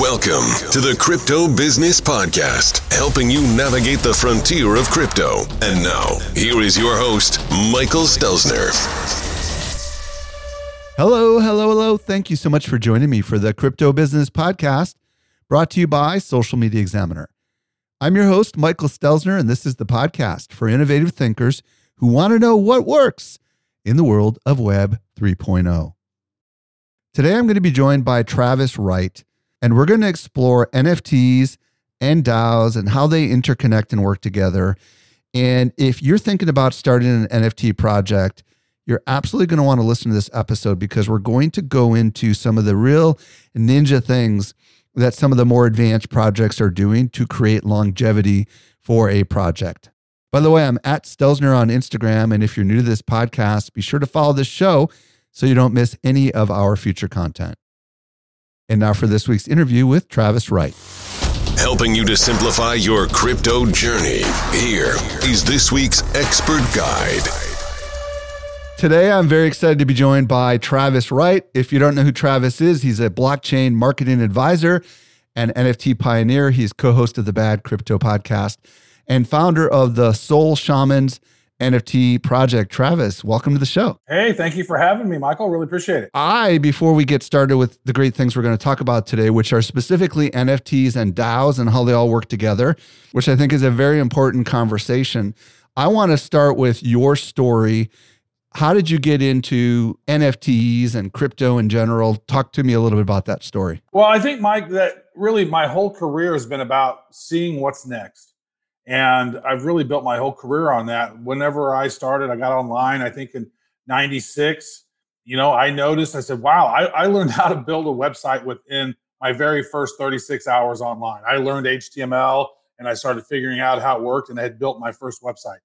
Welcome to the Crypto Business Podcast, helping you navigate the frontier of crypto. And now, here is your host, Michael Stelzner. Hello, hello, hello. Thank you so much for joining me for the Crypto Business Podcast, brought to you by Social Media Examiner. I'm your host, Michael Stelzner, and this is the podcast for innovative thinkers who want to know what works in the world of Web 3.0. Today, I'm going to be joined by Travis Wright and we're going to explore NFTs and DAOs and how they interconnect and work together. And if you're thinking about starting an NFT project, you're absolutely going to want to listen to this episode because we're going to go into some of the real ninja things that some of the more advanced projects are doing to create longevity for a project. By the way, I'm at Stelzner on Instagram. And if you're new to this podcast, be sure to follow this show so you don't miss any of our future content. And now for this week's interview with Travis Wright. Helping you to simplify your crypto journey. Here is this week's expert guide. Today, I'm very excited to be joined by Travis Wright. If you don't know who Travis is, he's a blockchain marketing advisor and NFT pioneer. He's co host of the Bad Crypto podcast and founder of the Soul Shamans NFT project. Travis, welcome to the show. Hey, thank you for having me, Michael. Really appreciate it. I, before we get started with the great things we're going to talk about today, which are specifically NFTs and DAOs and how they all work together, which I think is a very important conversation. I want to start with your story. How did you get into NFTs and crypto in general? Talk to me a little bit about that story. Well, I think, Mike, that really my whole career has been about seeing what's next and I've really built my whole career on that. Whenever I started, I got online, I think in 96. You know, I noticed, I said, wow, I, I learned how to build a website within my very first 36 hours online. I learned HTML and I started figuring out how it worked and I had built my first website.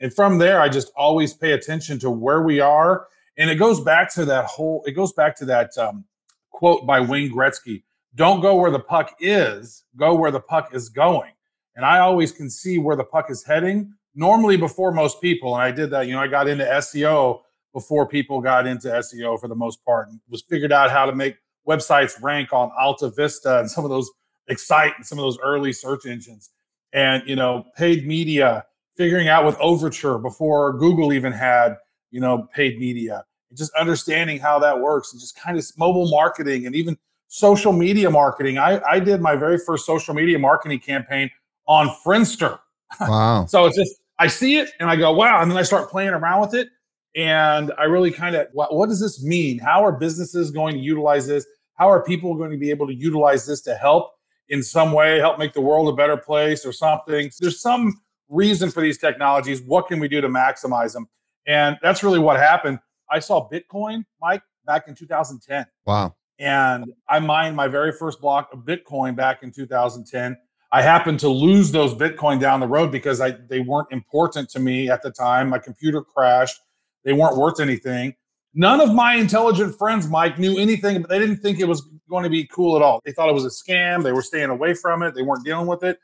And from there, I just always pay attention to where we are. And it goes back to that whole, it goes back to that um, quote by Wayne Gretzky don't go where the puck is, go where the puck is going and I always can see where the puck is heading. Normally, before most people, and I did that. You know, I got into SEO before people got into SEO for the most part, and was figured out how to make websites rank on Alta Vista and some of those excite and some of those early search engines, and you know, paid media. Figuring out with Overture before Google even had you know paid media, and just understanding how that works, and just kind of mobile marketing and even social media marketing. I, I did my very first social media marketing campaign on Friendster. Wow. so it's just, I see it and I go, wow. And then I start playing around with it. And I really kind of, what, what does this mean? How are businesses going to utilize this? How are people going to be able to utilize this to help in some way, help make the world a better place or something? There's some reason for these technologies. What can we do to maximize them? And that's really what happened. I saw Bitcoin, Mike, back in 2010. Wow. And I mined my very first block of Bitcoin back in 2010. I happened to lose those Bitcoin down the road because I they weren't important to me at the time. My computer crashed. They weren't worth anything. None of my intelligent friends, Mike, knew anything, but they didn't think it was going to be cool at all. They thought it was a scam. They were staying away from it. They weren't dealing with it.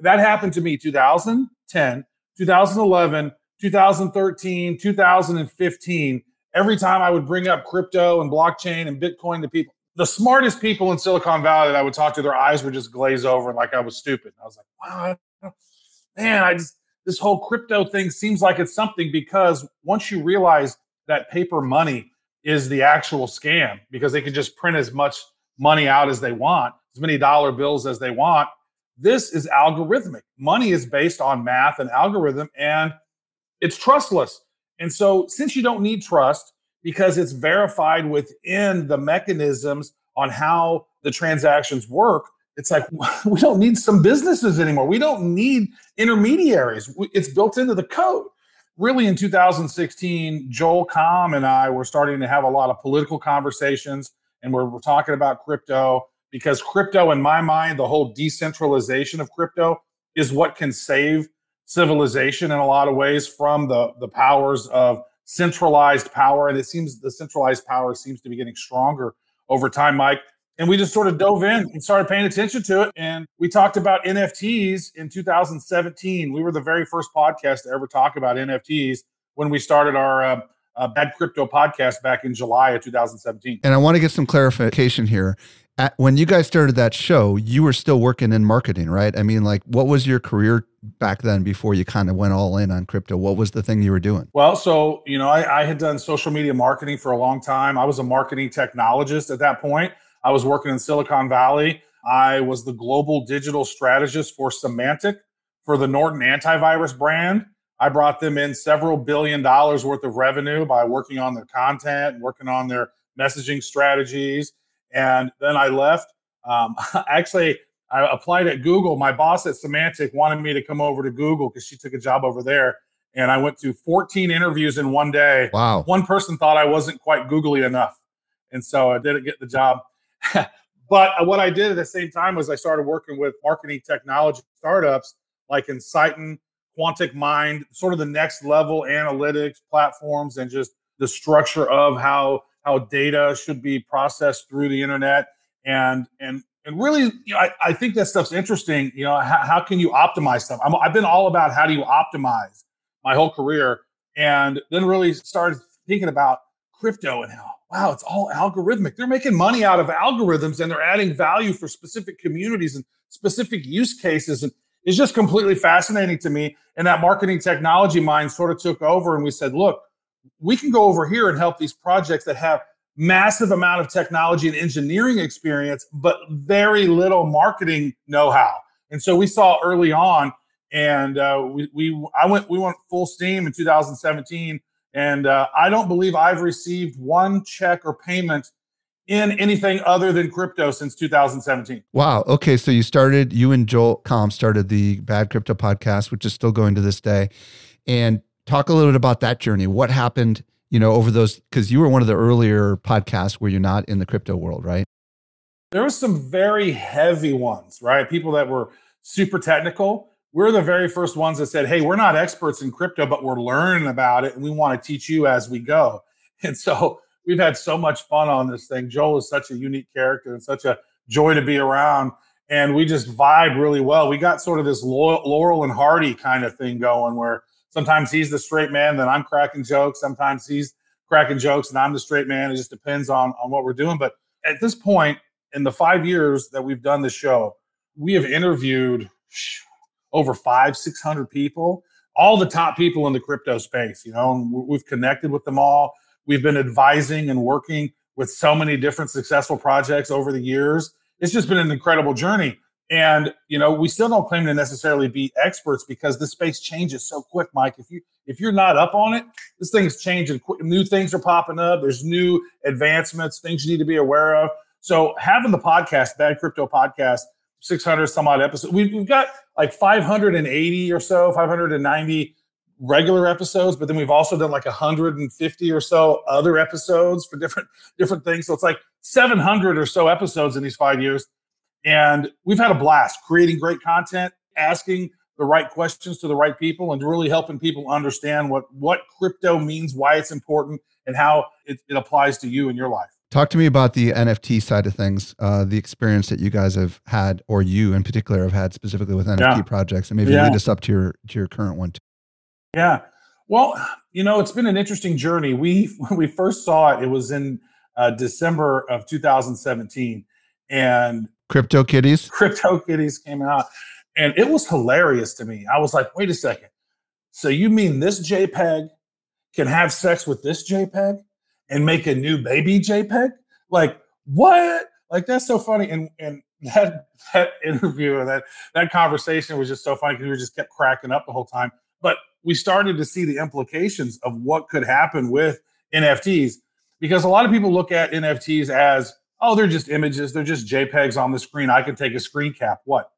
That happened to me 2010, 2011, 2013, 2015. Every time I would bring up crypto and blockchain and Bitcoin to people, the smartest people in Silicon Valley that I would talk to, their eyes would just glaze over like I was stupid. I was like, wow, man, I just this whole crypto thing seems like it's something because once you realize that paper money is the actual scam because they can just print as much money out as they want, as many dollar bills as they want. This is algorithmic. Money is based on math and algorithm, and it's trustless. And so, since you don't need trust, because it's verified within the mechanisms on how the transactions work. It's like we don't need some businesses anymore. We don't need intermediaries. It's built into the code. Really, in 2016, Joel Comm and I were starting to have a lot of political conversations and we're, we're talking about crypto because crypto, in my mind, the whole decentralization of crypto is what can save civilization in a lot of ways from the the powers of centralized power and it seems the centralized power seems to be getting stronger over time mike. And we just sort of dove in and started paying attention to it and we talked about nfts in 2017 we were the very first podcast to ever talk about nfts when we started our uh, uh, bad crypto podcast back in july of 2017 and i want to get some clarification here at, when you guys started that show, you were still working in marketing, right? I mean, like, what was your career back then before you kind of went all in on crypto? What was the thing you were doing? Well, so, you know, I, I had done social media marketing for a long time. I was a marketing technologist at that point. I was working in Silicon Valley. I was the global digital strategist for Symantec for the Norton antivirus brand. I brought them in several billion dollars worth of revenue by working on their content, working on their messaging strategies and then I left. Um, actually, I applied at Google. My boss at Symantec wanted me to come over to Google because she took a job over there. And I went to 14 interviews in one day. Wow. One person thought I wasn't quite googly enough. And so I didn't get the job. but what I did at the same time was I started working with marketing technology startups like Inciton, Quantic Mind, sort of the next level analytics platforms and just the structure of how how data should be processed through the internet. And and and really you know, I, I think that stuff's interesting. You know how, how can you optimize stuff? I have been all about how do you optimize my whole career and then really started thinking about crypto and how wow it's all algorithmic. They're making money out of algorithms and they're adding value for specific communities and specific use cases. And it's just completely fascinating to me. And that marketing technology mind sort of took over and we said look we can go over here and help these projects that have massive amount of technology and engineering experience, but very little marketing know-how. And so we saw early on, and uh, we, we I went we went full steam in 2017, and uh, I don't believe I've received one check or payment in anything other than crypto since 2017. Wow. Okay. So you started, you and Joel Comm started the Bad Crypto podcast, which is still going to this day. And talk a little bit about that journey. What happened, you know, over those because you were one of the earlier podcasts where you're not in the crypto world, right? There were some very heavy ones, right? People that were super technical. We're the very first ones that said, "Hey, we're not experts in crypto, but we're learning about it, and we want to teach you as we go." And so we've had so much fun on this thing. Joel is such a unique character and such a joy to be around and we just vibe really well. We got sort of this Laurel and Hardy kind of thing going where Sometimes he's the straight man, then I'm cracking jokes. Sometimes he's cracking jokes and I'm the straight man. It just depends on on what we're doing. But at this point, in the five years that we've done the show, we have interviewed over five, six hundred people, all the top people in the crypto space. You know, we've connected with them all. We've been advising and working with so many different successful projects over the years. It's just been an incredible journey. And you know, we still don't claim to necessarily be experts because the space changes so quick, Mike. If you if you're not up on it, this thing's changing. Quick. New things are popping up. There's new advancements, things you need to be aware of. So having the podcast, Bad Crypto Podcast, 600 some odd episodes. We've, we've got like 580 or so, 590 regular episodes, but then we've also done like 150 or so other episodes for different different things. So it's like 700 or so episodes in these five years. And we've had a blast creating great content, asking the right questions to the right people, and really helping people understand what, what crypto means, why it's important, and how it, it applies to you in your life. Talk to me about the NFT side of things, uh, the experience that you guys have had, or you in particular have had specifically with NFT yeah. projects, and maybe yeah. lead us up to your to your current one. Too. Yeah, well, you know, it's been an interesting journey. We when we first saw it, it was in uh, December of 2017, and Crypto Kitties. Crypto Kitties came out, and it was hilarious to me. I was like, wait a second. So you mean this JPEG can have sex with this JPEG and make a new baby JPEG? Like what? Like that's so funny. And and that that interview and that that conversation was just so funny because we just kept cracking up the whole time. But we started to see the implications of what could happen with NFTs because a lot of people look at NFTs as oh, they're just images, they're just JPEGs on the screen. I can take a screen cap. What?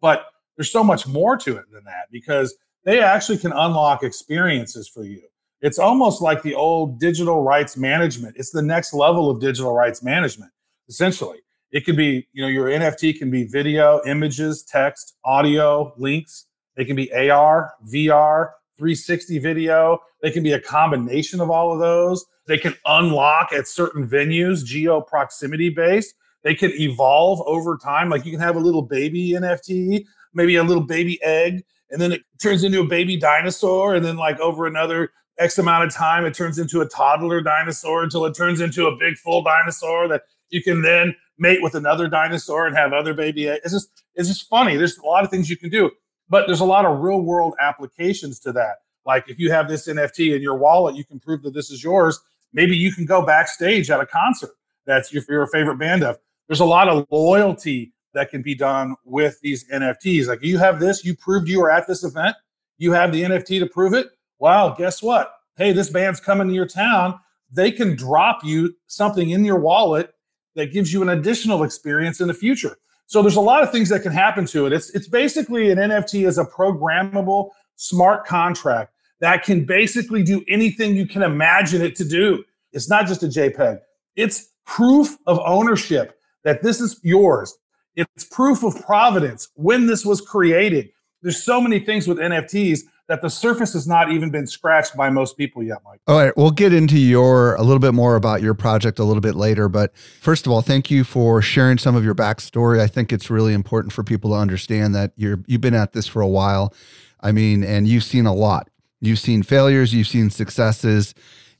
But there's so much more to it than that because they actually can unlock experiences for you. It's almost like the old digital rights management. It's the next level of digital rights management. essentially. It could be, you know, your NFT can be video, images, text, audio, links. They can be AR, VR, 360 video. They can be a combination of all of those. They can unlock at certain venues, geo proximity based. They can evolve over time. Like you can have a little baby NFT, maybe a little baby egg, and then it turns into a baby dinosaur. And then, like, over another X amount of time, it turns into a toddler dinosaur until it turns into a big full dinosaur that you can then mate with another dinosaur and have other baby. It's just, it's just funny. There's a lot of things you can do, but there's a lot of real world applications to that. Like if you have this NFT in your wallet, you can prove that this is yours. Maybe you can go backstage at a concert that's your, your favorite band of. There's a lot of loyalty that can be done with these NFTs. Like you have this, you proved you were at this event, you have the NFT to prove it. Well, guess what? Hey, this band's coming to your town. They can drop you something in your wallet that gives you an additional experience in the future. So there's a lot of things that can happen to it. It's it's basically an NFT is a programmable smart contract that can basically do anything you can imagine it to do. It's not just a JPEG. It's proof of ownership that this is yours. It's proof of providence when this was created. There's so many things with NFTs that the surface has not even been scratched by most people yet, Mike. All right, we'll get into your a little bit more about your project a little bit later. But first of all, thank you for sharing some of your backstory. I think it's really important for people to understand that you're you've been at this for a while. I mean, and you've seen a lot. You've seen failures, you've seen successes.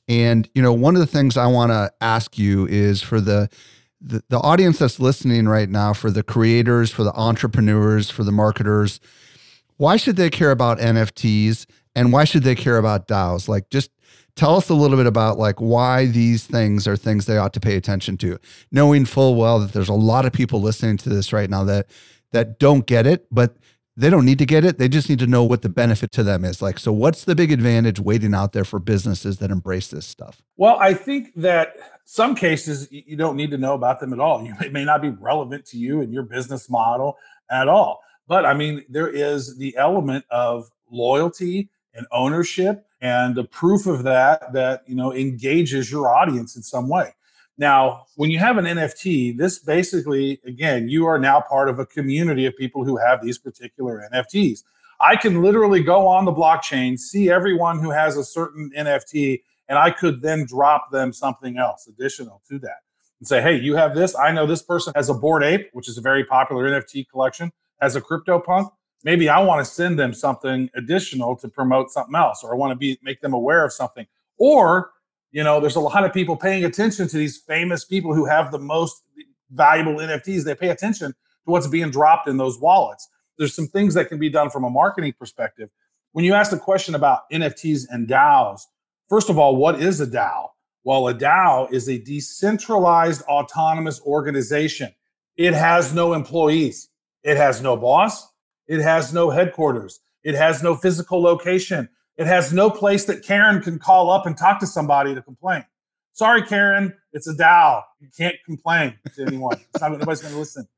And you know, one of the things I want to ask you is for the the, the audience that's listening right now, for the creators, for the entrepreneurs, for the marketers, why should they care about NFTs and why should they care about DAOs? Like, just tell us a little bit about like why these things are things they ought to pay attention to, knowing full well that there's a lot of people listening to this right now that that don't get it, but they don't need to get it. They just need to know what the benefit to them is. Like, so what's the big advantage waiting out there for businesses that embrace this stuff? Well, I think that some cases you don't need to know about them at all. It may not be relevant to you and your business model at all. But I mean, there is the element of loyalty and ownership and the proof of that that you know engages your audience in some way. Now, when you have an NFT, this basically, again, you are now part of a community of people who have these particular NFTs. I can literally go on the blockchain, see everyone who has a certain NFT, and I could then drop them something else additional to that and say, hey, you have this. I know this person has a Bored Ape, which is a very popular NFT collection, has a crypto punk, Maybe I want to send them something additional to promote something else, or I want to be make them aware of something. Or, you know, there's a lot of people paying attention to these famous people who have the most valuable NFTs. They pay attention to what's being dropped in those wallets. There's some things that can be done from a marketing perspective. When you ask the question about NFTs and DAOs, First of all, what is a DAO? Well, a DAO is a decentralized autonomous organization. It has no employees. It has no boss. It has no headquarters. It has no physical location. It has no place that Karen can call up and talk to somebody to complain. Sorry, Karen, it's a DAO. You can't complain to anyone. It's not nobody's going to listen.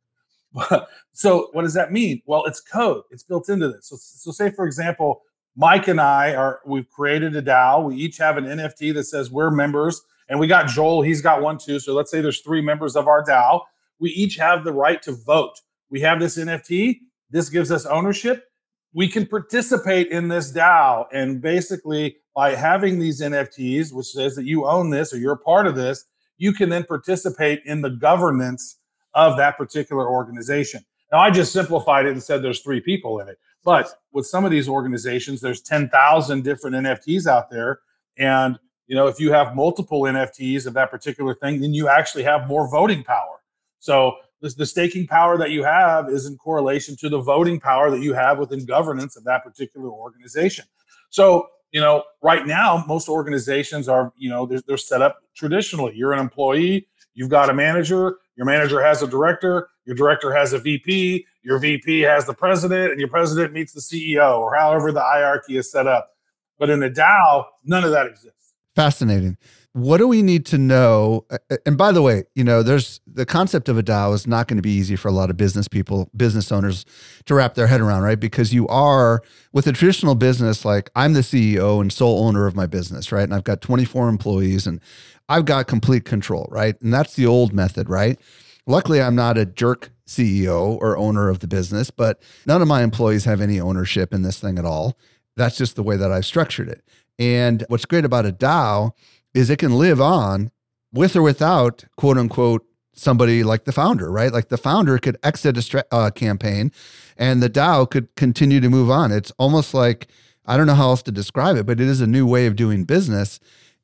so, what does that mean? Well, it's code. It's built into this. So, so say for example, Mike and I are we've created a DAO. We each have an NFT that says we're members, and we got Joel. He's got one too. So let's say there's three members of our DAO. We each have the right to vote. We have this NFT. This gives us ownership. We can participate in this DAO, and basically by having these NFTs, which says that you own this or you're a part of this, you can then participate in the governance of that particular organization. Now, I just simplified it and said there's three people in it. But with some of these organizations, there's 10,000 different NFTs out there. And, you know, if you have multiple NFTs of that particular thing, then you actually have more voting power. So the, the staking power that you have is in correlation to the voting power that you have within governance of that particular organization. So, you know, right now, most organizations are, you know, they're, they're set up traditionally. You're an employee, you've got a manager, your manager has a director, your director has a VP, your VP has the president, and your president meets the CEO, or however the hierarchy is set up. But in a DAO, none of that exists. Fascinating. What do we need to know? And by the way, you know, there's the concept of a DAO is not going to be easy for a lot of business people, business owners to wrap their head around, right? Because you are with a traditional business, like I'm the CEO and sole owner of my business, right? And I've got 24 employees and I've got complete control, right? And that's the old method, right? Luckily, I'm not a jerk CEO or owner of the business, but none of my employees have any ownership in this thing at all. That's just the way that I've structured it. And what's great about a DAO is it can live on with or without quote unquote somebody like the founder, right? Like the founder could exit a stra- uh, campaign and the DAO could continue to move on. It's almost like, I don't know how else to describe it, but it is a new way of doing business.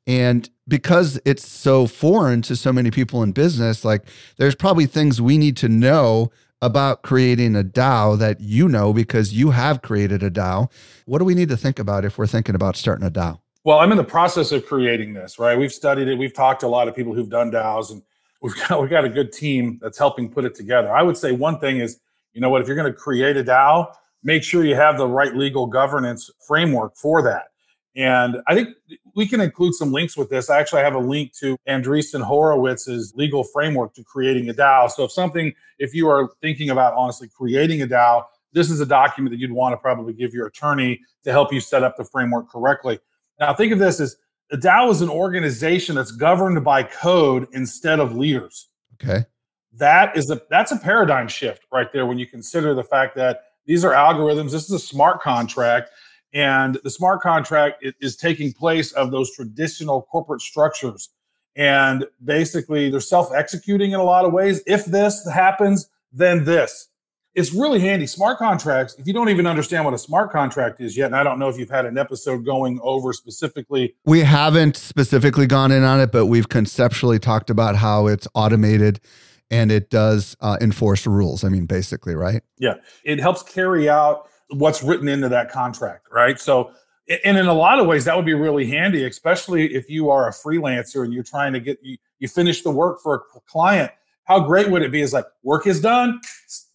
And because it's so foreign to so many people in business, like there's probably things we need to know about creating a DAO that you know because you have created a DAO. What do we need to think about if we're thinking about starting a DAO? Well, I'm in the process of creating this, right? We've studied it. We've talked to a lot of people who've done DAOs, and we've got we've got a good team that's helping put it together. I would say one thing is, you know what, if you're going to create a DAO, make sure you have the right legal governance framework for that. And I think we can include some links with this. I actually have a link to Andreessen Horowitz's legal framework to creating a DAO. So if something, if you are thinking about honestly creating a DAO, this is a document that you'd want to probably give your attorney to help you set up the framework correctly. Now, think of this as a DAO is an organization that's governed by code instead of leaders. Okay. That is a that's a paradigm shift right there when you consider the fact that these are algorithms. This is a smart contract, and the smart contract is taking place of those traditional corporate structures. And basically, they're self-executing in a lot of ways. If this happens, then this it's really handy. Smart contracts, if you don't even understand what a smart contract is yet, and I don't know if you've had an episode going over specifically. We haven't specifically gone in on it, but we've conceptually talked about how it's automated and it does uh, enforce rules. I mean, basically, right? Yeah. It helps carry out what's written into that contract, right? So, and in a lot of ways, that would be really handy, especially if you are a freelancer and you're trying to get you, you finish the work for a client how great would it be? Is like work is done,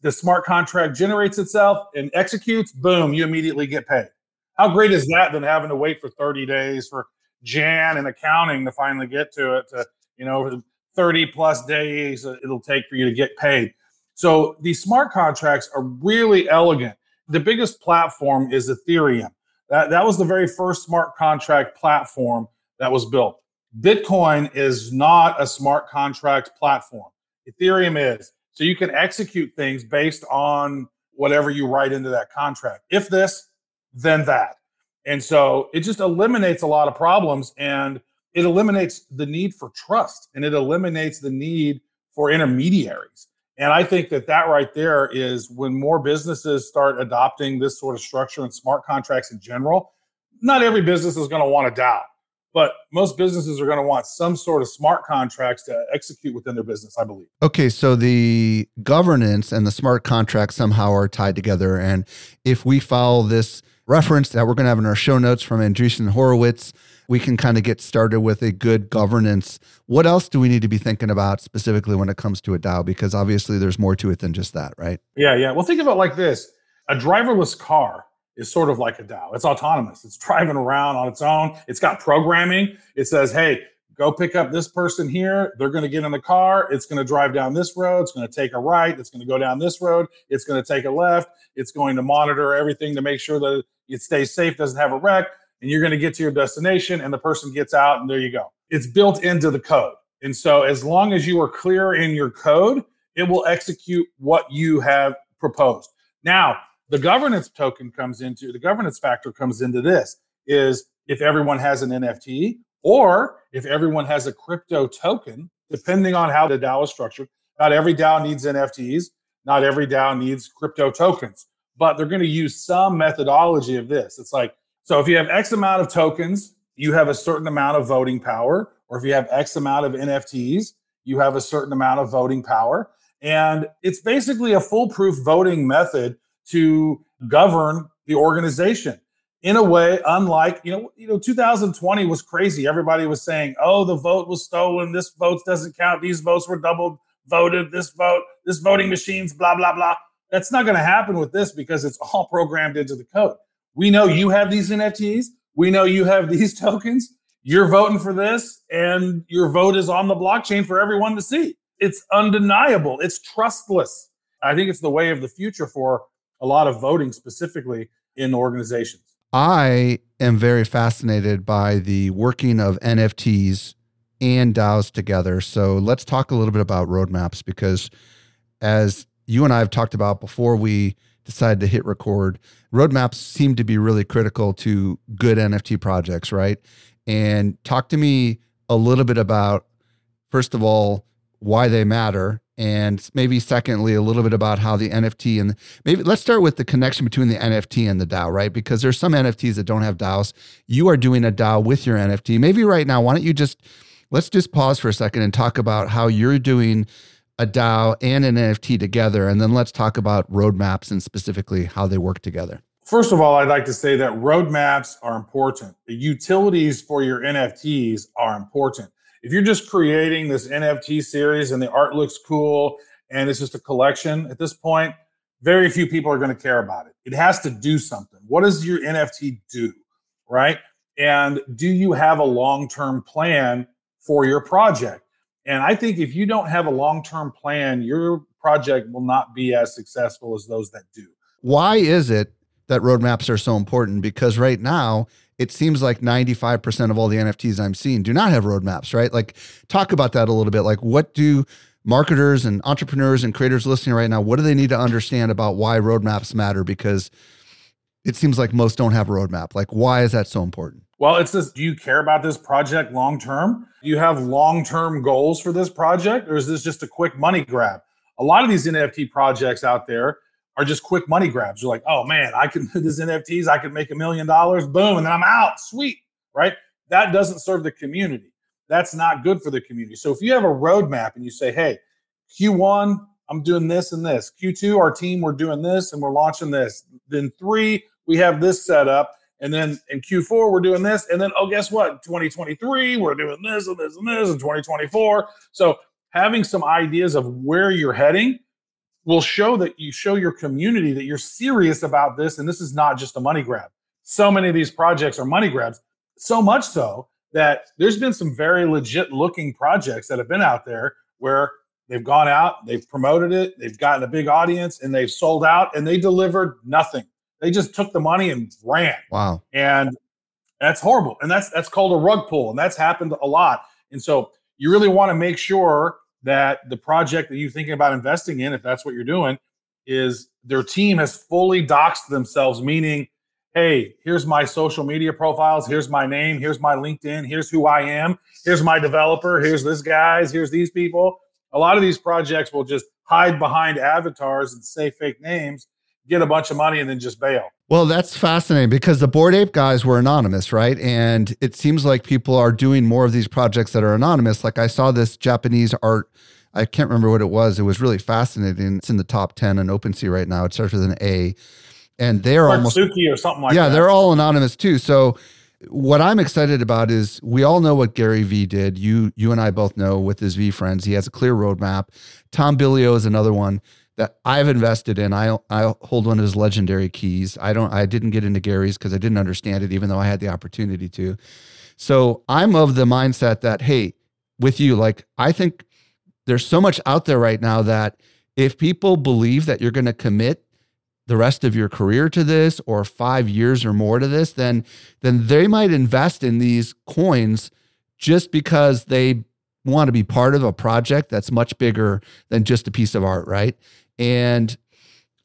the smart contract generates itself and executes, boom, you immediately get paid. How great is that than having to wait for 30 days for Jan and accounting to finally get to it to, you know, 30 plus days it'll take for you to get paid. So these smart contracts are really elegant. The biggest platform is Ethereum. That, that was the very first smart contract platform that was built. Bitcoin is not a smart contract platform. Ethereum is. So you can execute things based on whatever you write into that contract. If this, then that. And so it just eliminates a lot of problems and it eliminates the need for trust and it eliminates the need for intermediaries. And I think that that right there is when more businesses start adopting this sort of structure and smart contracts in general. Not every business is going to want to DAO. But most businesses are going to want some sort of smart contracts to execute within their business, I believe. Okay, so the governance and the smart contracts somehow are tied together. And if we follow this reference that we're going to have in our show notes from Andreessen Horowitz, we can kind of get started with a good governance. What else do we need to be thinking about specifically when it comes to a DAO? Because obviously there's more to it than just that, right? Yeah, yeah. Well, think of it like this a driverless car is sort of like a DAO. It's autonomous. It's driving around on its own. It's got programming. It says, hey, go pick up this person here. They're going to get in the car. It's going to drive down this road. It's going to take a right. It's going to go down this road. It's going to take a left. It's going to monitor everything to make sure that it stays safe, doesn't have a wreck. And you're going to get to your destination and the person gets out and there you go. It's built into the code. And so as long as you are clear in your code, it will execute what you have proposed. Now, the governance token comes into the governance factor comes into this is if everyone has an NFT or if everyone has a crypto token, depending on how the DAO is structured. Not every DAO needs NFTs, not every DAO needs crypto tokens, but they're going to use some methodology of this. It's like, so if you have X amount of tokens, you have a certain amount of voting power, or if you have X amount of NFTs, you have a certain amount of voting power. And it's basically a foolproof voting method to govern the organization in a way unlike you know you know 2020 was crazy. Everybody was saying oh the vote was stolen. This vote doesn't count. These votes were double voted. This vote this voting machines blah blah blah. That's not going to happen with this because it's all programmed into the code. We know you have these nfts we know you have these tokens. You're voting for this and your vote is on the blockchain for everyone to see. It's undeniable. It's trustless. I think it's the way of the future for a lot of voting specifically in organizations. I am very fascinated by the working of NFTs and DAOs together. So let's talk a little bit about roadmaps because as you and I have talked about before we decided to hit record, roadmaps seem to be really critical to good NFT projects, right? And talk to me a little bit about, first of all, why they matter. And maybe secondly, a little bit about how the NFT and maybe let's start with the connection between the NFT and the DAO, right? Because there's some NFTs that don't have DAOs. You are doing a DAO with your NFT. Maybe right now, why don't you just let's just pause for a second and talk about how you're doing a DAO and an NFT together. And then let's talk about roadmaps and specifically how they work together. First of all, I'd like to say that roadmaps are important. The utilities for your NFTs are important. If you're just creating this NFT series and the art looks cool and it's just a collection at this point, very few people are going to care about it. It has to do something. What does your NFT do? Right? And do you have a long term plan for your project? And I think if you don't have a long term plan, your project will not be as successful as those that do. Why is it that roadmaps are so important? Because right now, it seems like 95% of all the NFTs I'm seeing do not have roadmaps, right? Like, talk about that a little bit. Like, what do marketers and entrepreneurs and creators listening right now, what do they need to understand about why roadmaps matter? Because it seems like most don't have a roadmap. Like, why is that so important? Well, it's this do you care about this project long term? Do you have long term goals for this project, or is this just a quick money grab? A lot of these NFT projects out there are just quick money grabs. You're like, oh man, I can do this NFTs, I could make a million dollars, boom, and then I'm out. Sweet, right? That doesn't serve the community. That's not good for the community. So if you have a roadmap and you say, hey, Q1, I'm doing this and this. Q2, our team, we're doing this and we're launching this. Then three, we have this set up. And then in Q4, we're doing this. And then, oh, guess what? 2023, we're doing this and this and this in 2024. So having some ideas of where you're heading will show that you show your community that you're serious about this. And this is not just a money grab. So many of these projects are money grabs, so much so that there's been some very legit looking projects that have been out there where they've gone out, they've promoted it, they've gotten a big audience, and they've sold out and they delivered nothing. They just took the money and ran. Wow. And that's horrible. And that's that's called a rug pull. And that's happened a lot. And so you really want to make sure that the project that you're thinking about investing in, if that's what you're doing, is their team has fully doxed themselves, meaning, hey, here's my social media profiles, here's my name, here's my LinkedIn, here's who I am, here's my developer, here's this guys, here's these people. A lot of these projects will just hide behind avatars and say fake names get a bunch of money and then just bail. Well, that's fascinating because the Bored Ape guys were anonymous, right? And it seems like people are doing more of these projects that are anonymous. Like I saw this Japanese art. I can't remember what it was. It was really fascinating. It's in the top 10 on OpenSea right now. It starts with an A. And they're almost Suki or something like yeah, that. they're all anonymous too. So what I'm excited about is we all know what Gary Vee did. You you and I both know with his VeeFriends. He has a clear roadmap. Tom Bilyeu is another one that I've invested in. I I hold one of his legendary keys. I don't I didn't get into Gary's because I didn't understand it, even though I had the opportunity to. So I'm of the mindset that hey, with you, like I think there's so much out there right now that if people believe that you're going to commit the rest of your career to this or 5 years or more to this then then they might invest in these coins just because they want to be part of a project that's much bigger than just a piece of art right and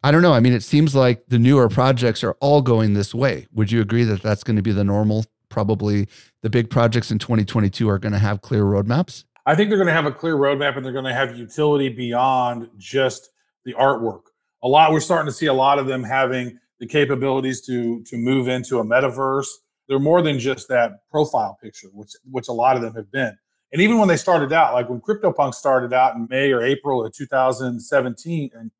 I don't know. I mean, it seems like the newer projects are all going this way. Would you agree that that's going to be the normal? Probably the big projects in 2022 are going to have clear roadmaps. I think they're going to have a clear roadmap and they're going to have utility beyond just the artwork. A lot we're starting to see a lot of them having the capabilities to to move into a metaverse. They're more than just that profile picture, which which a lot of them have been. And even when they started out, like when CryptoPunk started out in May or April of 2017, and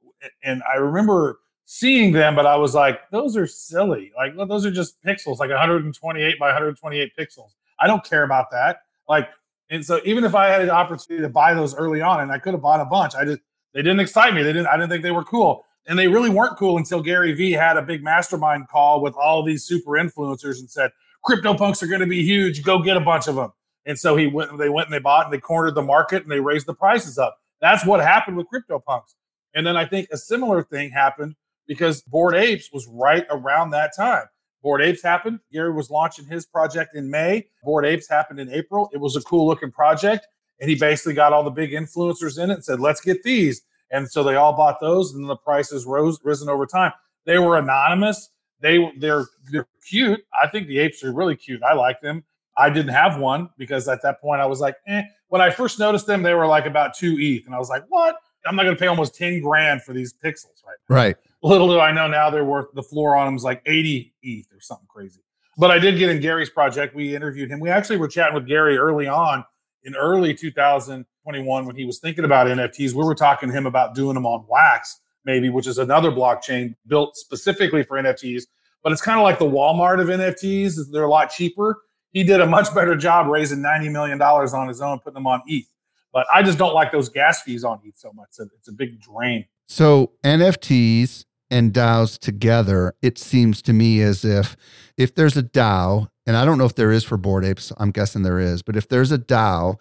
and I remember seeing them, but I was like, those are silly. Like those are just pixels, like 128 by 128 pixels. I don't care about that. Like, and so even if I had an opportunity to buy those early on, and I could have bought a bunch, I just they didn't excite me. They didn't. I didn't think they were cool, and they really weren't cool until Gary Vee had a big mastermind call with all these super influencers and said, CryptoPunks are going to be huge. Go get a bunch of them. And so he went. They went and they bought and they cornered the market and they raised the prices up. That's what happened with CryptoPunks. And then I think a similar thing happened because Bored Apes was right around that time. Bored Apes happened. Gary was launching his project in May. Bored Apes happened in April. It was a cool looking project. And he basically got all the big influencers in it and said, let's get these. And so they all bought those, and the prices rose risen over time. They were anonymous. They they're they're cute. I think the apes are really cute. I like them. I didn't have one because at that point I was like, eh. When I first noticed them, they were like about two ETH, and I was like, what? I'm not going to pay almost 10 grand for these pixels, right? Right. Little do I know now they're worth the floor on them is like 80 ETH or something crazy. But I did get in Gary's project. We interviewed him. We actually were chatting with Gary early on in early 2021 when he was thinking about NFTs. We were talking to him about doing them on Wax, maybe, which is another blockchain built specifically for NFTs. But it's kind of like the Walmart of NFTs. They're a lot cheaper. He did a much better job raising $90 million on his own, putting them on ETH. But I just don't like those gas fees on ETH so much. It's a, it's a big drain. So NFTs and DAOs together, it seems to me as if if there's a DAO, and I don't know if there is for Bored Apes, I'm guessing there is, but if there's a DAO,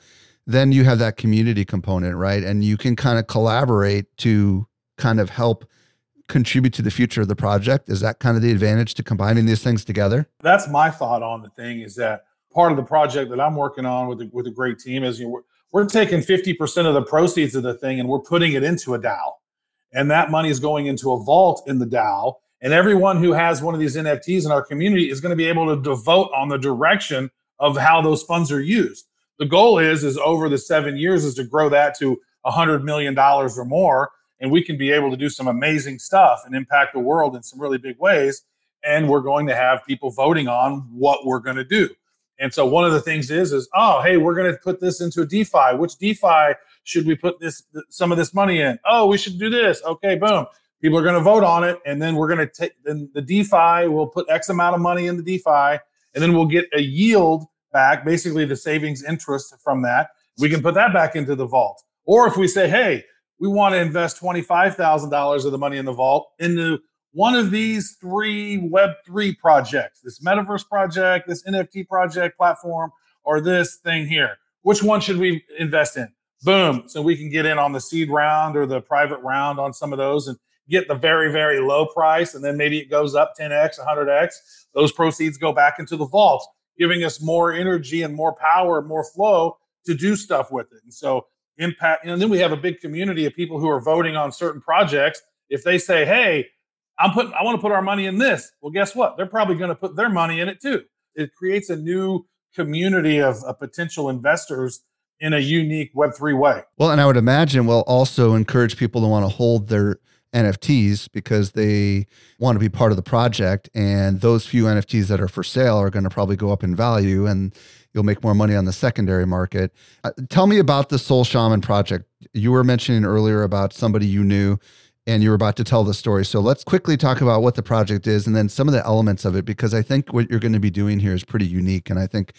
then you have that community component, right? And you can kind of collaborate to kind of help contribute to the future of the project. Is that kind of the advantage to combining these things together? That's my thought on the thing is that part of the project that I'm working on with a, with a great team is you know, we're, we're taking 50% of the proceeds of the thing and we're putting it into a DAO. And that money is going into a vault in the DAO. And everyone who has one of these NFTs in our community is going to be able to devote on the direction of how those funds are used. The goal is is over the seven years is to grow that to hundred million dollars or more, and we can be able to do some amazing stuff and impact the world in some really big ways. And we're going to have people voting on what we're going to do. And so one of the things is is oh hey we're going to put this into a DeFi. Which DeFi should we put this some of this money in? Oh, we should do this. Okay, boom. People are going to vote on it, and then we're going to take then the DeFi. We'll put X amount of money in the DeFi, and then we'll get a yield back, basically the savings interest from that. We can put that back into the vault. Or if we say, hey, we want to invest twenty five thousand dollars of the money in the vault into one of these three Web3 projects this metaverse project, this NFT project platform, or this thing here. Which one should we invest in? Boom. So we can get in on the seed round or the private round on some of those and get the very, very low price. And then maybe it goes up 10x, 100x. Those proceeds go back into the vault, giving us more energy and more power, more flow to do stuff with it. And so, impact. And then we have a big community of people who are voting on certain projects. If they say, hey, I'm putting I want to put our money in this. Well, guess what? They're probably going to put their money in it too. It creates a new community of, of potential investors in a unique Web3 way. Well, and I would imagine will also encourage people to want to hold their NFTs because they want to be part of the project. And those few NFTs that are for sale are going to probably go up in value and you'll make more money on the secondary market. Uh, tell me about the Soul Shaman project. You were mentioning earlier about somebody you knew and you were about to tell the story. So let's quickly talk about what the project is and then some of the elements of it, because I think what you're going to be doing here is pretty unique. And I think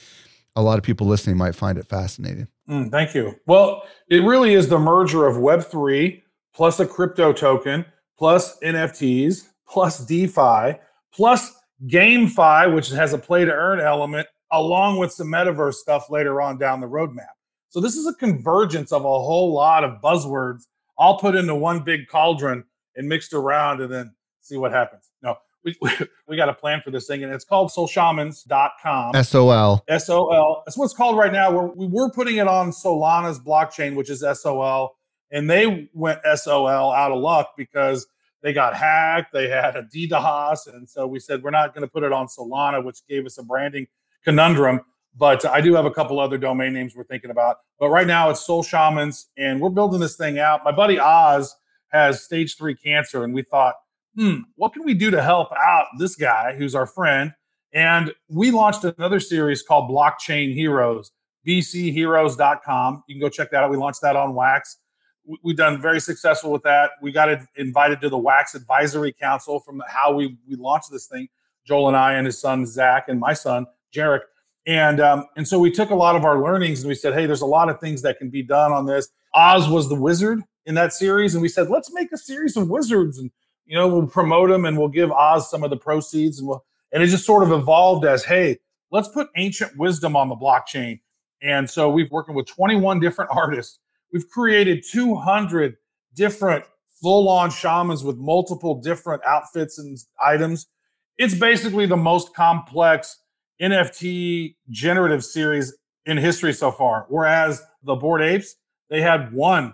a lot of people listening might find it fascinating. Mm, thank you. Well, it really is the merger of Web3 plus a crypto token plus NFTs plus DeFi plus GameFi, which has a play to earn element, along with some metaverse stuff later on down the roadmap. So this is a convergence of a whole lot of buzzwords all put into one big cauldron and mixed around and then see what happens. No, we, we, we got a plan for this thing and it's called solshamans.com. SOL. SOL. That's what it's called right now. We're, we were putting it on Solana's blockchain, which is SOL. And they went SOL out of luck because they got hacked. They had a DDoS. And so we said, we're not going to put it on Solana, which gave us a branding conundrum. But I do have a couple other domain names we're thinking about. But right now it's Soul Shamans, and we're building this thing out. My buddy Oz has stage three cancer, and we thought, hmm, what can we do to help out this guy who's our friend? And we launched another series called Blockchain Heroes, bcheroes.com. You can go check that out. We launched that on Wax. We've done very successful with that. We got invited to the Wax Advisory Council from how we, we launched this thing. Joel and I and his son Zach and my son Jarek and um, and so we took a lot of our learnings and we said, hey, there's a lot of things that can be done on this. Oz was the wizard in that series, and we said, let's make a series of wizards, and you know, we'll promote them and we'll give Oz some of the proceeds, and we'll and it just sort of evolved as, hey, let's put ancient wisdom on the blockchain. And so we've working with 21 different artists. We've created 200 different full-on shamans with multiple different outfits and items. It's basically the most complex NFT generative series in history so far. Whereas the Bored Apes, they had one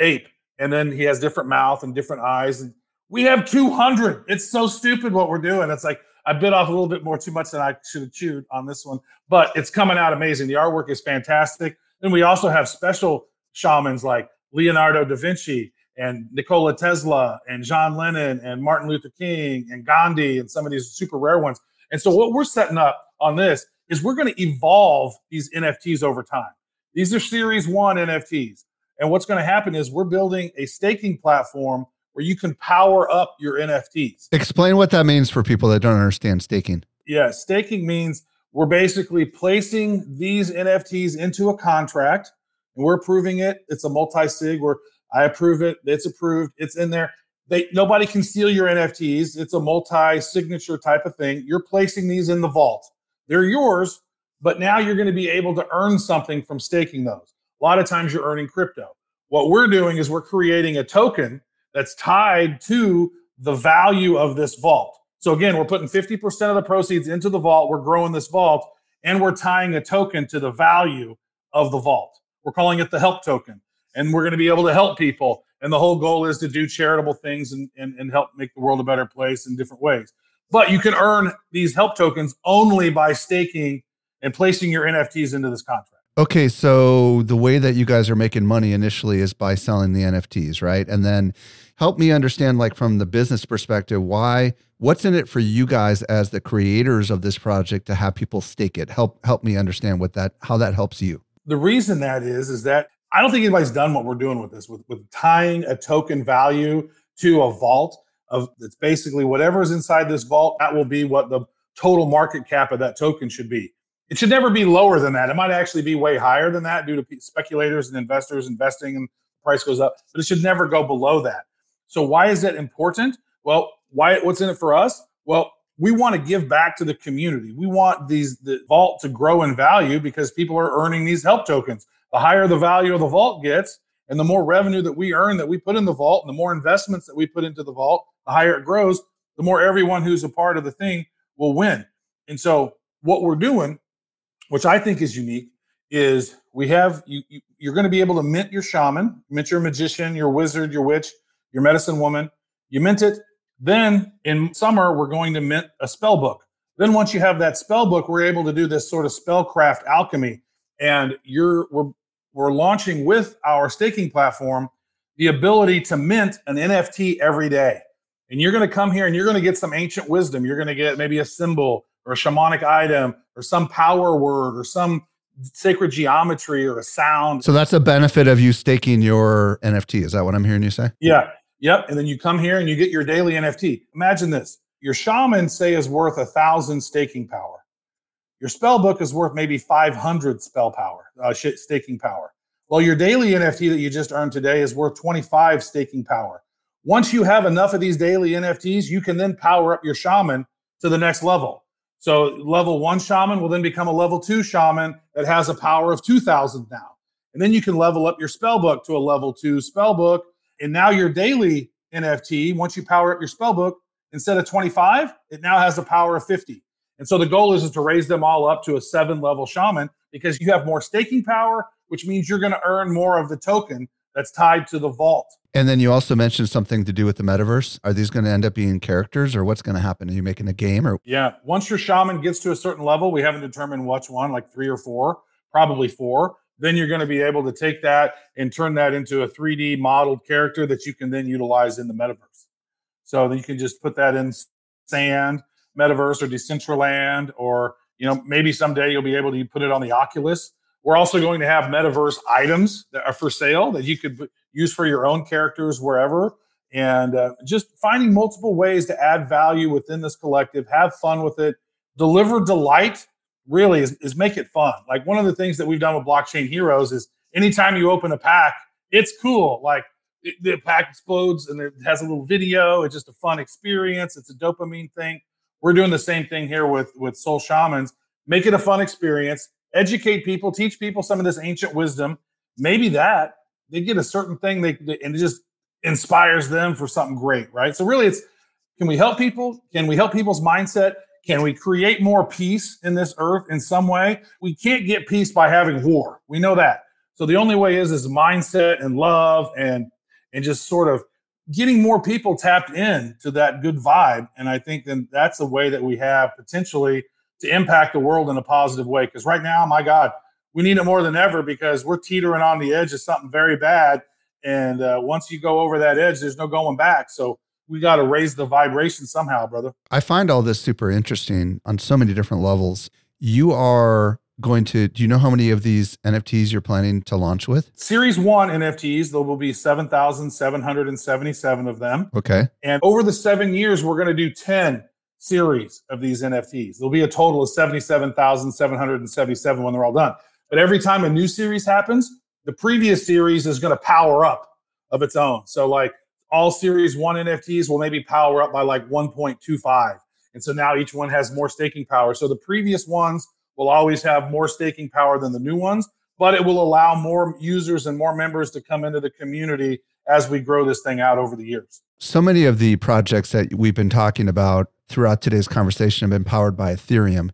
ape, and then he has different mouth and different eyes. And we have 200. It's so stupid what we're doing. It's like I bit off a little bit more too much than I should have chewed on this one, but it's coming out amazing. The artwork is fantastic. Then we also have special shamans like Leonardo da Vinci and Nikola Tesla and John Lennon and Martin Luther King and Gandhi and some of these super rare ones. And so what we're setting up on this is we're going to evolve these NFTs over time. These are series one NFTs. And what's going to happen is we're building a staking platform where you can power up your NFTs. Explain what that means for people that don't understand staking. Yeah, staking means we're basically placing these NFTs into a contract and we're approving it. It's a multi-sig where I approve it, it's approved, it's in there. They nobody can steal your NFTs. It's a multi-signature type of thing. You're placing these in the vault. They're yours, but now you're going to be able to earn something from staking those. A lot of times you're earning crypto. What we're doing is we're creating a token that's tied to the value of this vault. So again, we're putting 50% of the proceeds into the vault, we're growing this vault, and we're tying a token to the value of the vault. We're calling it the help token. And we're going to be able to help people. And the whole goal is to do charitable things and, and, and help make the world a better place in different ways. But you can earn these help tokens only by staking and placing your NFTs into this contract. Okay, so the way that you guys are making money initially is by selling the NFTs, right? And then help me understand like from the business perspective why what's in it for you guys as the creators of this project to have people stake it. Help help me understand what that how that helps you. The reason that is is that I don't think anybody's done what we're doing with this with with tying a token value to a vault of it's basically whatever is inside this vault that will be what the total market cap of that token should be it should never be lower than that. It might actually be way higher than that due to speculators and investors investing and price goes up, but it should never go below that. So why is that important? Well, why what's in it for us? Well, we want to give back to the community. We want these the vault to grow in value because people are earning these help tokens. The higher the value of the vault gets, and the more revenue that we earn that we put in the vault, and the more investments that we put into the vault, the higher it grows, the more everyone who's a part of the thing will win. And so what we're doing which I think is unique, is we have you, you are going to be able to mint your shaman, mint your magician, your wizard, your witch, your medicine woman. You mint it. Then in summer, we're going to mint a spell book. Then once you have that spell book, we're able to do this sort of spellcraft alchemy. And you're we're we're launching with our staking platform the ability to mint an NFT every day. And you're going to come here and you're going to get some ancient wisdom. You're going to get maybe a symbol or a shamanic item or some power word or some sacred geometry or a sound. So that's a benefit of you staking your NFT. Is that what I'm hearing you say? Yeah. Yep. And then you come here and you get your daily NFT. Imagine this. Your shaman, say, is worth a thousand staking power. Your spell book is worth maybe 500 spell power, uh, staking power. Well, your daily NFT that you just earned today is worth 25 staking power. Once you have enough of these daily NFTs, you can then power up your shaman to the next level. So level one shaman will then become a level two shaman that has a power of 2000 now. And then you can level up your spell book to a level two spell book. And now your daily NFT, once you power up your spell book, instead of 25, it now has a power of 50. And so the goal is, is to raise them all up to a seven level shaman because you have more staking power, which means you're going to earn more of the token that's tied to the vault. And then you also mentioned something to do with the metaverse. Are these going to end up being characters or what's going to happen? Are you making a game or? Yeah. Once your shaman gets to a certain level, we haven't determined which one, like three or four, probably four. Then you're going to be able to take that and turn that into a 3D modeled character that you can then utilize in the metaverse. So then you can just put that in sand, metaverse or Decentraland, or, you know, maybe someday you'll be able to put it on the Oculus. We're also going to have metaverse items that are for sale that you could use for your own characters wherever and uh, just finding multiple ways to add value within this collective have fun with it deliver delight really is, is make it fun like one of the things that we've done with blockchain heroes is anytime you open a pack it's cool like it, the pack explodes and it has a little video it's just a fun experience it's a dopamine thing we're doing the same thing here with with Sol Shamans make it a fun experience, educate people, teach people some of this ancient wisdom. Maybe that they get a certain thing they, they and it just inspires them for something great, right? So really, it's can we help people? Can we help people's mindset? Can we create more peace in this earth in some way? We can't get peace by having war. We know that. So the only way is is mindset and love and and just sort of getting more people tapped in to that good vibe. And I think then that's a way that we have potentially to impact the world in a positive way. Because right now, my God, we need it more than ever because we're teetering on the edge of something very bad. And uh, once you go over that edge, there's no going back. So we got to raise the vibration somehow, brother. I find all this super interesting on so many different levels. You are going to do you know how many of these nfts you're planning to launch with? Series one nfts there will be 7777 of them. Okay. And over the seven years we're going to do 10 series of these nfts there'll be a total of 77777 when they're all done. But every time a new series happens the previous series is going to power up of its own. So like all series one nfts will maybe power up by like 1.25 and so now each one has more staking power so the previous ones will always have more staking power than the new ones, but it will allow more users and more members to come into the community as we grow this thing out over the years. So many of the projects that we've been talking about throughout today's conversation have been powered by Ethereum.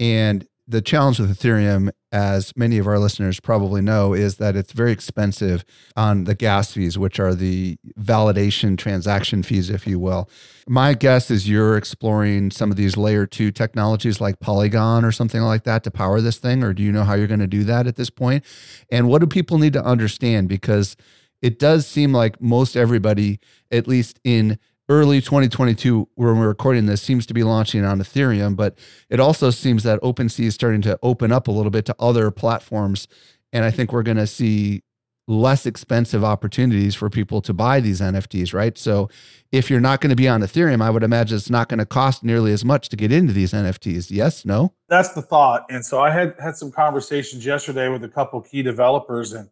And the challenge with Ethereum, as many of our listeners probably know, is that it's very expensive on the gas fees, which are the validation transaction fees, if you will. My guess is you're exploring some of these layer two technologies like Polygon or something like that to power this thing, or do you know how you're going to do that at this point? And what do people need to understand? Because it does seem like most everybody, at least in early 2022 when we're recording this seems to be launching on ethereum but it also seems that opensea is starting to open up a little bit to other platforms and i think we're going to see less expensive opportunities for people to buy these nfts right? So if you're not going to be on ethereum i would imagine it's not going to cost nearly as much to get into these nfts yes? No? That's the thought and so i had had some conversations yesterday with a couple key developers and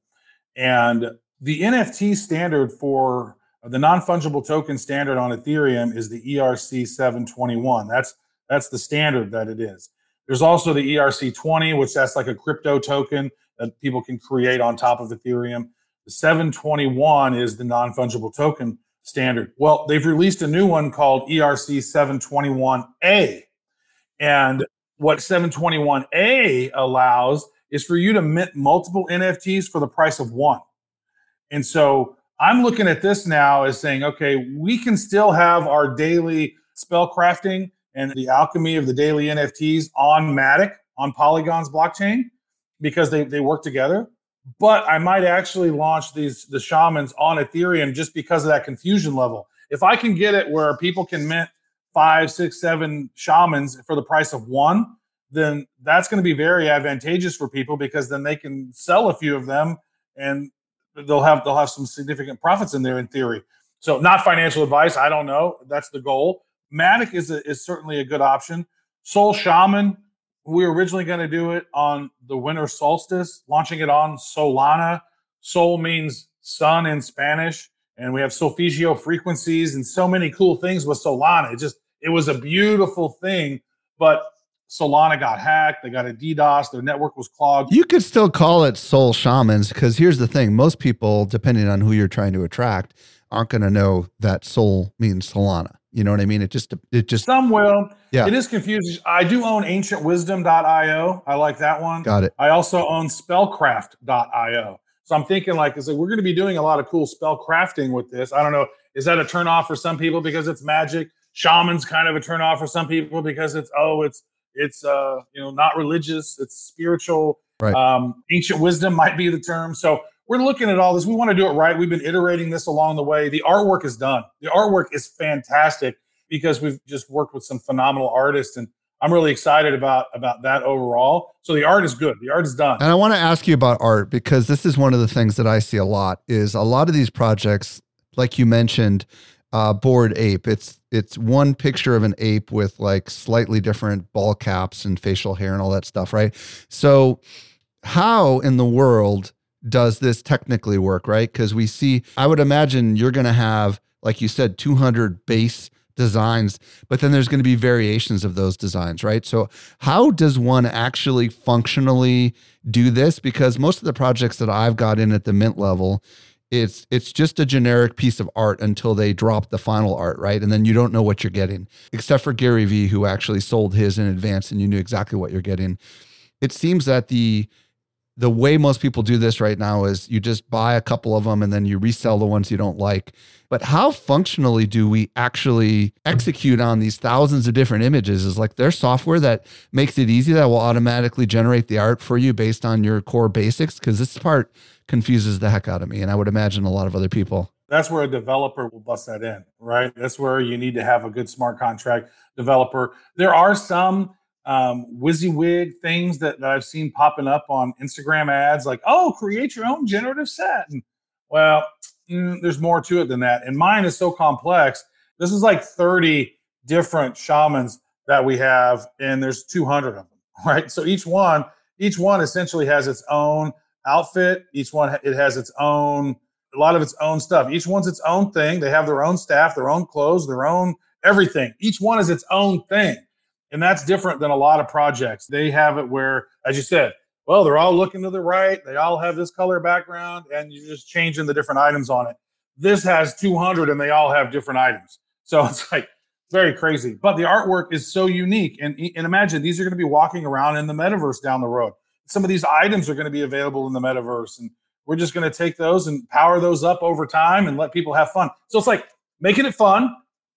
and the nft standard for the non-fungible token standard on Ethereum is the ERC 721. That's that's the standard that it is. There's also the ERC 20, which that's like a crypto token that people can create on top of Ethereum. The 721 is the non-fungible token standard. Well, they've released a new one called ERC 721A. And what 721A allows is for you to mint multiple NFTs for the price of one. And so I'm looking at this now as saying, okay, we can still have our daily spell crafting and the alchemy of the daily NFTs on Matic, on Polygon's blockchain, because they, they work together. But I might actually launch these the shamans on Ethereum just because of that confusion level. If I can get it where people can mint five, six, seven shamans for the price of one, then that's going to be very advantageous for people because then they can sell a few of them and they'll have they'll have some significant profits in there in theory. So not financial advice. I don't know. That's the goal. Matic is a, is certainly a good option. Sol Shaman. We were originally going to do it on the winter solstice, launching it on Solana. Sol means sun in Spanish, and we have solfeggio frequencies and so many cool things with Solana. It just it was a beautiful thing, but Solana got hacked. They got a DDoS. Their network was clogged. You could still call it Sol Shamans because here's the thing: most people, depending on who you're trying to attract, aren't going to know that soul means Solana. You know what I mean? It just, it just. Some will. Yeah. It is confusing. I do own ancientwisdom.io. I like that one. Got it. I also own spellcraft.io. So I'm thinking like, is like we're going to be doing a lot of cool spell crafting with this. I don't know. Is that a turn off for some people because it's magic? Shaman's kind of a turn off for some people because it's oh, it's it's uh, you know not religious. It's spiritual. Right. Um, ancient wisdom might be the term. So we're looking at all this. We want to do it right. We've been iterating this along the way. The artwork is done. The artwork is fantastic because we've just worked with some phenomenal artists and I'm really excited about about that overall. So the art is good. The art is done. And I want to ask you about art because this is one of the things that I see a lot is a lot of these projects like you mentioned uh, Bored Ape. It's it's one picture of an ape with like slightly different ball caps and facial hair and all that stuff, right? So, how in the world does this technically work, right? Because we see, I would imagine you're going to have, like you said, 200 base designs, but then there's going to be variations of those designs, right? So, how does one actually functionally do this? Because most of the projects that I've got in at the mint level, it's it's just a generic piece of art until they drop the final art, right? And then you don't know what you're getting, except for Gary Vee, who actually sold his in advance, and you knew exactly what you're getting. It seems that the the way most people do this right now is you just buy a couple of them and then you resell the ones you don't like. But how functionally do we actually execute on these thousands of different images? Is like there's software that makes it easy that will automatically generate the art for you based on your core basics? Because this part confuses the heck out of me. And I would imagine a lot of other people. That's where a developer will bust that in, right? That's where you need to have a good smart contract developer. There are some um, WYSIWYG things that, that I've seen popping up on Instagram ads, like, oh, create your own generative set. And well, mm, there's more to it than that. And mine is so complex. This is like 30 different shamans that we have, and there's 200 of them, right? So each one, each one essentially has its own outfit. Each one, it has its own, a lot of its own stuff. Each one's its own thing. They have their own staff, their own clothes, their own everything. Each one is its own thing. And that's different than a lot of projects. They have it where, as you said, well, they're all looking to the right. They all have this color background, and you're just changing the different items on it. This has 200, and they all have different items. So it's like very crazy. But the artwork is so unique. And, and imagine these are going to be walking around in the metaverse down the road. Some of these items are going to be available in the metaverse. And we're just going to take those and power those up over time and let people have fun. So it's like making it fun,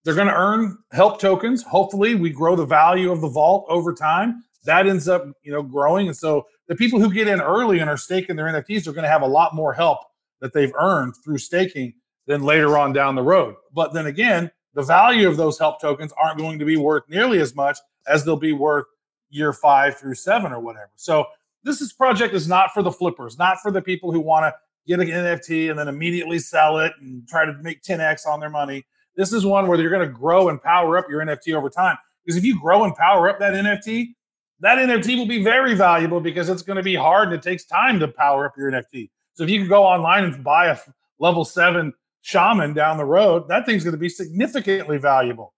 they're going to earn help tokens. Hopefully, we grow the value of the vault over time. That ends up, you know, growing. And so the people who get in early and are staking their NFTs are going to have a lot more help that they've earned through staking than later on down the road. But then again, the value of those help tokens aren't going to be worth nearly as much as they'll be worth year five through seven or whatever. So this is project is not for the flippers, not for the people who want to get an NFT and then immediately sell it and try to make 10x on their money. This is one where you're going to grow and power up your NFT over time. Because if you grow and power up that NFT, that NFT will be very valuable because it's going to be hard and it takes time to power up your NFT. So if you can go online and buy a level seven shaman down the road, that thing's going to be significantly valuable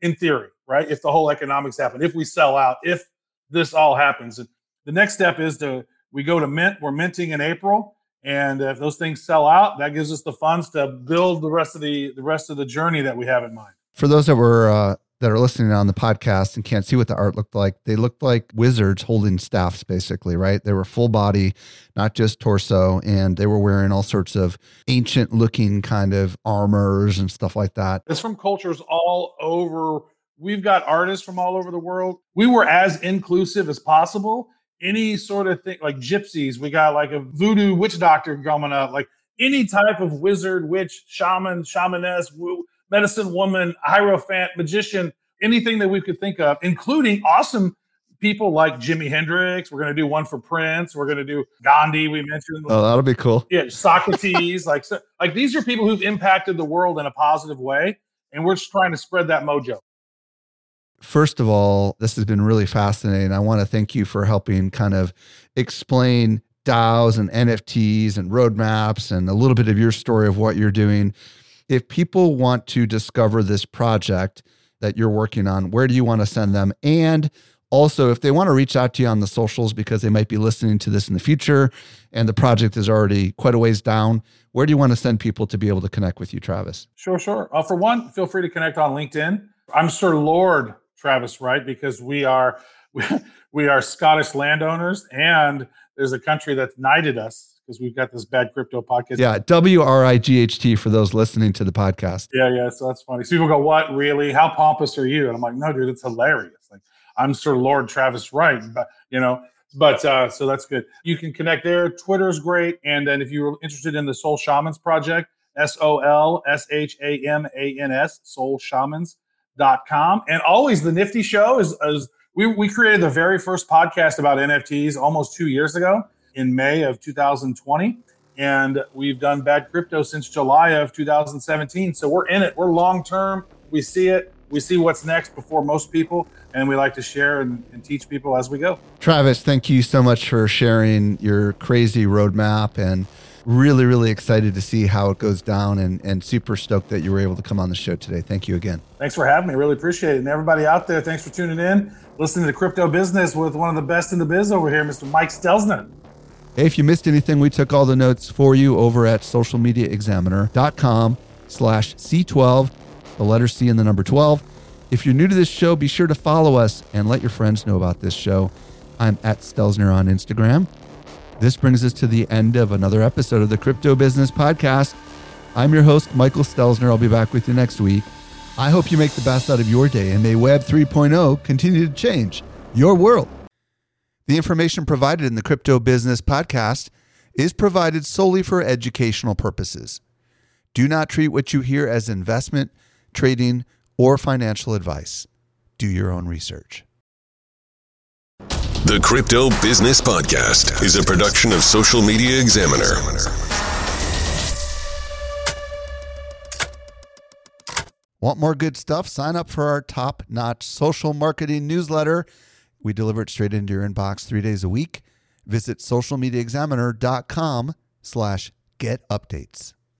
in theory, right? If the whole economics happen, if we sell out, if this all happens. And the next step is to we go to mint. We're minting in April. And if those things sell out, that gives us the funds to build the rest of the the rest of the journey that we have in mind. For those that were uh, that are listening on the podcast and can't see what the art looked like, they looked like wizards holding staffs, basically, right? They were full body, not just torso, and they were wearing all sorts of ancient looking kind of armors and stuff like that. It's from cultures all over. We've got artists from all over the world. We were as inclusive as possible any sort of thing like gypsies. We got like a voodoo witch doctor coming up, like any type of wizard, witch, shaman, shamaness, medicine woman, hierophant, magician, anything that we could think of, including awesome people like Jimi Hendrix. We're going to do one for Prince. We're going to do Gandhi. We mentioned. Oh, that'll be cool. Yeah, Socrates. like, so, like these are people who've impacted the world in a positive way, and we're just trying to spread that mojo. First of all, this has been really fascinating. I want to thank you for helping kind of explain DAOs and NFTs and roadmaps and a little bit of your story of what you're doing. If people want to discover this project that you're working on, where do you want to send them? And also, if they want to reach out to you on the socials because they might be listening to this in the future and the project is already quite a ways down, where do you want to send people to be able to connect with you, Travis? Sure, sure. Uh, for one, feel free to connect on LinkedIn. I'm Sir Lord Travis Wright because we are we, are Scottish landowners and there's a country that's knighted us because we've got this bad crypto podcast. Yeah, W R I G H T for those listening to the podcast. Yeah, yeah. So that's funny. So people go, "What really? How pompous are you?" And I'm like, "No, dude, it's hilarious. Like, I'm Sir Lord Travis Wright, but you know." But uh, so that's good. You can connect there. Twitter's great, and then if you're interested in the Sol Shamans project, S O L S H A M A N S, Sol Shamans com. And always the Nifty Show is, is we, we created the very first podcast about NFTs almost two years ago in May of 2020. And we've done bad crypto since July of 2017. So we're in it. We're long term. We see it. We see what's next before most people. And we like to share and, and teach people as we go. Travis, thank you so much for sharing your crazy roadmap and really, really excited to see how it goes down and, and super stoked that you were able to come on the show today. Thank you again. Thanks for having me. Really appreciate it. And everybody out there, thanks for tuning in, listening to Crypto Business with one of the best in the biz over here, Mr. Mike Stelzner. Hey, if you missed anything, we took all the notes for you over at socialmediaexaminer.com slash C12, the letter C and the number 12. If you're new to this show, be sure to follow us and let your friends know about this show. I'm at Stelzner on Instagram. This brings us to the end of another episode of the Crypto Business Podcast. I'm your host, Michael Stelzner. I'll be back with you next week. I hope you make the best out of your day and may Web 3.0 continue to change your world. The information provided in the Crypto Business Podcast is provided solely for educational purposes. Do not treat what you hear as investment, trading, or financial advice. Do your own research. The Crypto Business Podcast is a production of Social Media Examiner. Want more good stuff? Sign up for our top notch social marketing newsletter. We deliver it straight into your inbox three days a week. Visit socialmediaexaminer.com slash get updates.